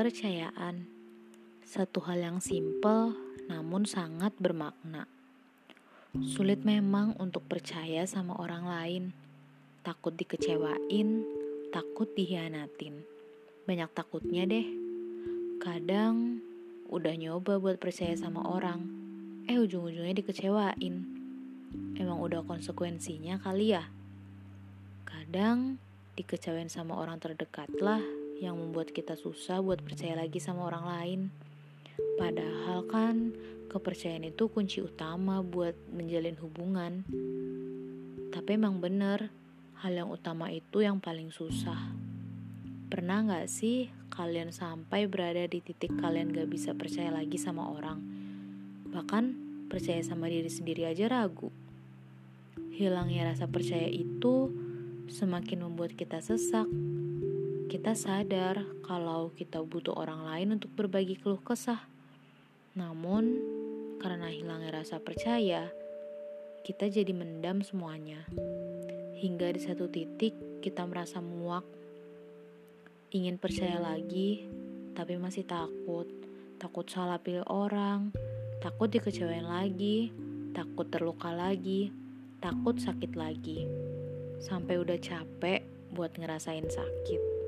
Kepercayaan satu hal yang simpel namun sangat bermakna. Sulit memang untuk percaya sama orang lain. Takut dikecewain, takut dihianatin. Banyak takutnya deh. Kadang udah nyoba buat percaya sama orang, eh ujung-ujungnya dikecewain. Emang udah konsekuensinya kali ya? Kadang dikecewain sama orang terdekat lah yang membuat kita susah buat percaya lagi sama orang lain. Padahal kan kepercayaan itu kunci utama buat menjalin hubungan. Tapi emang bener, hal yang utama itu yang paling susah. Pernah gak sih kalian sampai berada di titik kalian gak bisa percaya lagi sama orang? Bahkan percaya sama diri sendiri aja ragu. Hilangnya rasa percaya itu semakin membuat kita sesak, kita sadar kalau kita butuh orang lain untuk berbagi keluh kesah. Namun, karena hilangnya rasa percaya, kita jadi mendam semuanya. Hingga di satu titik kita merasa muak, ingin percaya lagi, tapi masih takut. Takut salah pilih orang, takut dikecewain lagi, takut terluka lagi, takut sakit lagi. Sampai udah capek buat ngerasain sakit.